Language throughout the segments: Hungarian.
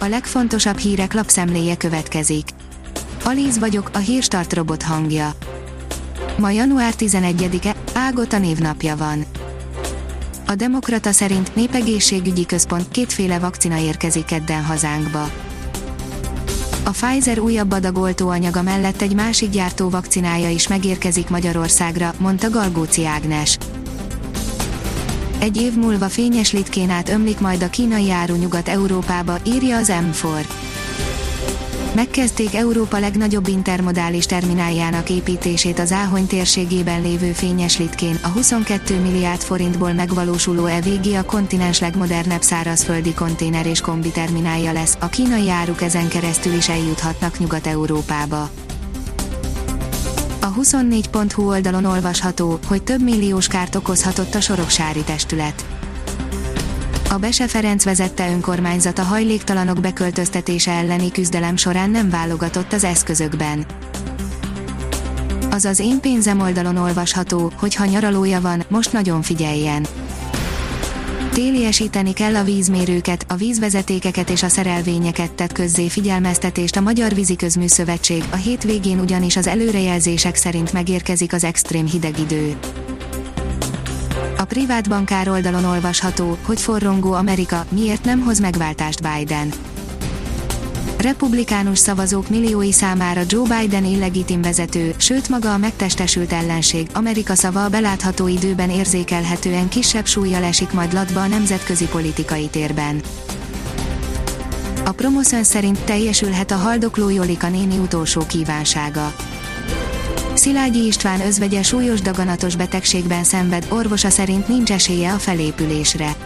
a legfontosabb hírek lapszemléje következik. Alíz vagyok, a hírstart robot hangja. Ma január 11-e, Ágota névnapja van. A Demokrata szerint népegészségügyi központ kétféle vakcina érkezik kedden hazánkba. A Pfizer újabb adag oltóanyaga mellett egy másik gyártó vakcinája is megérkezik Magyarországra, mondta Galgóci Ágnes. Egy év múlva fényes litkén át ömlik majd a kínai áru Nyugat-Európába, írja az M4. Megkezdték Európa legnagyobb intermodális termináljának építését az Áhony térségében lévő fényes litkén, a 22 milliárd forintból megvalósuló EVG a kontinens legmodernebb szárazföldi konténer és kombi terminálja lesz, a kínai áruk ezen keresztül is eljuthatnak Nyugat-Európába. A 24.hu oldalon olvasható, hogy több milliós kárt okozhatott a Soroksári testület. A Bese Ferenc vezette önkormányzat a hajléktalanok beköltöztetése elleni küzdelem során nem válogatott az eszközökben. Az az én pénzem oldalon olvasható, hogy ha nyaralója van, most nagyon figyeljen. Téliesíteni kell a vízmérőket, a vízvezetékeket és a szerelvényeket tett közzé figyelmeztetést a Magyar Víziközmű Szövetség, a hétvégén ugyanis az előrejelzések szerint megérkezik az extrém hideg idő. A privát bankár oldalon olvasható, hogy forrongó Amerika, miért nem hoz megváltást Biden. Republikánus szavazók milliói számára Joe Biden illegitim vezető, sőt maga a megtestesült ellenség, Amerika szava a belátható időben érzékelhetően kisebb súlyjal esik majd latba a nemzetközi politikai térben. A Promoszön szerint teljesülhet a haldokló Jolika néni utolsó kívánsága Szilágyi István özvegye súlyos daganatos betegségben szenved, orvosa szerint nincs esélye a felépülésre.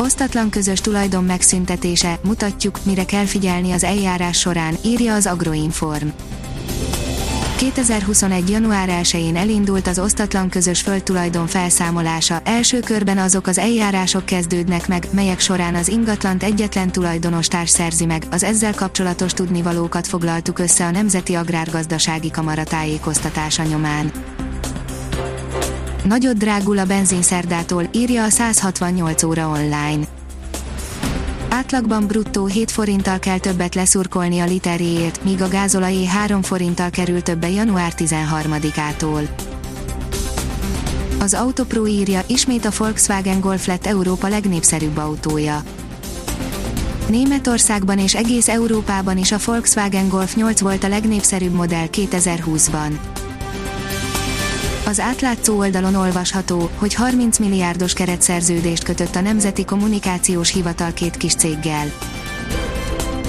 Osztatlan közös tulajdon megszüntetése, mutatjuk, mire kell figyelni az eljárás során, írja az Agroinform. 2021. január 1-én elindult az osztatlan közös földtulajdon felszámolása, első körben azok az eljárások kezdődnek meg, melyek során az ingatlant egyetlen tulajdonos társ szerzi meg, az ezzel kapcsolatos tudnivalókat foglaltuk össze a Nemzeti Agrárgazdasági Kamara tájékoztatása nyomán. Nagyot drágul a benzinszerdától, írja a 168 óra online Átlagban bruttó 7 forinttal kell többet leszurkolni a literéért, míg a gázolajé 3 forinttal kerül többe január 13-ától. Az Autopro írja, ismét a Volkswagen Golf lett Európa legnépszerűbb autója. Németországban és egész Európában is a Volkswagen Golf 8 volt a legnépszerűbb modell 2020-ban. Az átlátszó oldalon olvasható, hogy 30 milliárdos keretszerződést kötött a Nemzeti Kommunikációs Hivatal két kis céggel.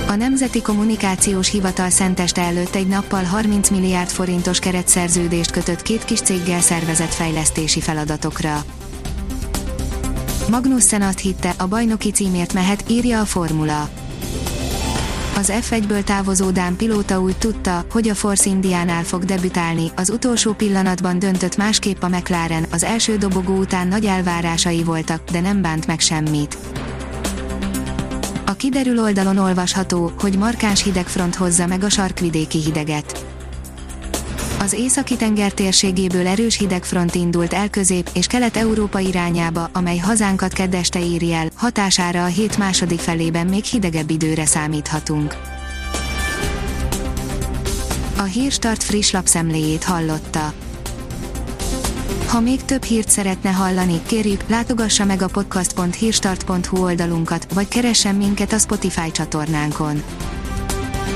A Nemzeti Kommunikációs Hivatal szenteste előtt egy nappal 30 milliárd forintos keretszerződést kötött két kis céggel szervezett fejlesztési feladatokra. Magnussen azt hitte, a bajnoki címért mehet, írja a formula az F1-ből távozó Dán pilóta úgy tudta, hogy a Force Indiánál fog debütálni, az utolsó pillanatban döntött másképp a McLaren, az első dobogó után nagy elvárásai voltak, de nem bánt meg semmit. A kiderül oldalon olvasható, hogy markáns hidegfront hozza meg a sarkvidéki hideget. Az északi tenger térségéből erős hidegfront indult el közép- és kelet-európa irányába, amely hazánkat kedeste éri el, hatására a hét második felében még hidegebb időre számíthatunk. A Hírstart friss lapszemléjét hallotta. Ha még több hírt szeretne hallani, kérjük, látogassa meg a podcast.hírstart.hu oldalunkat, vagy keressen minket a Spotify csatornánkon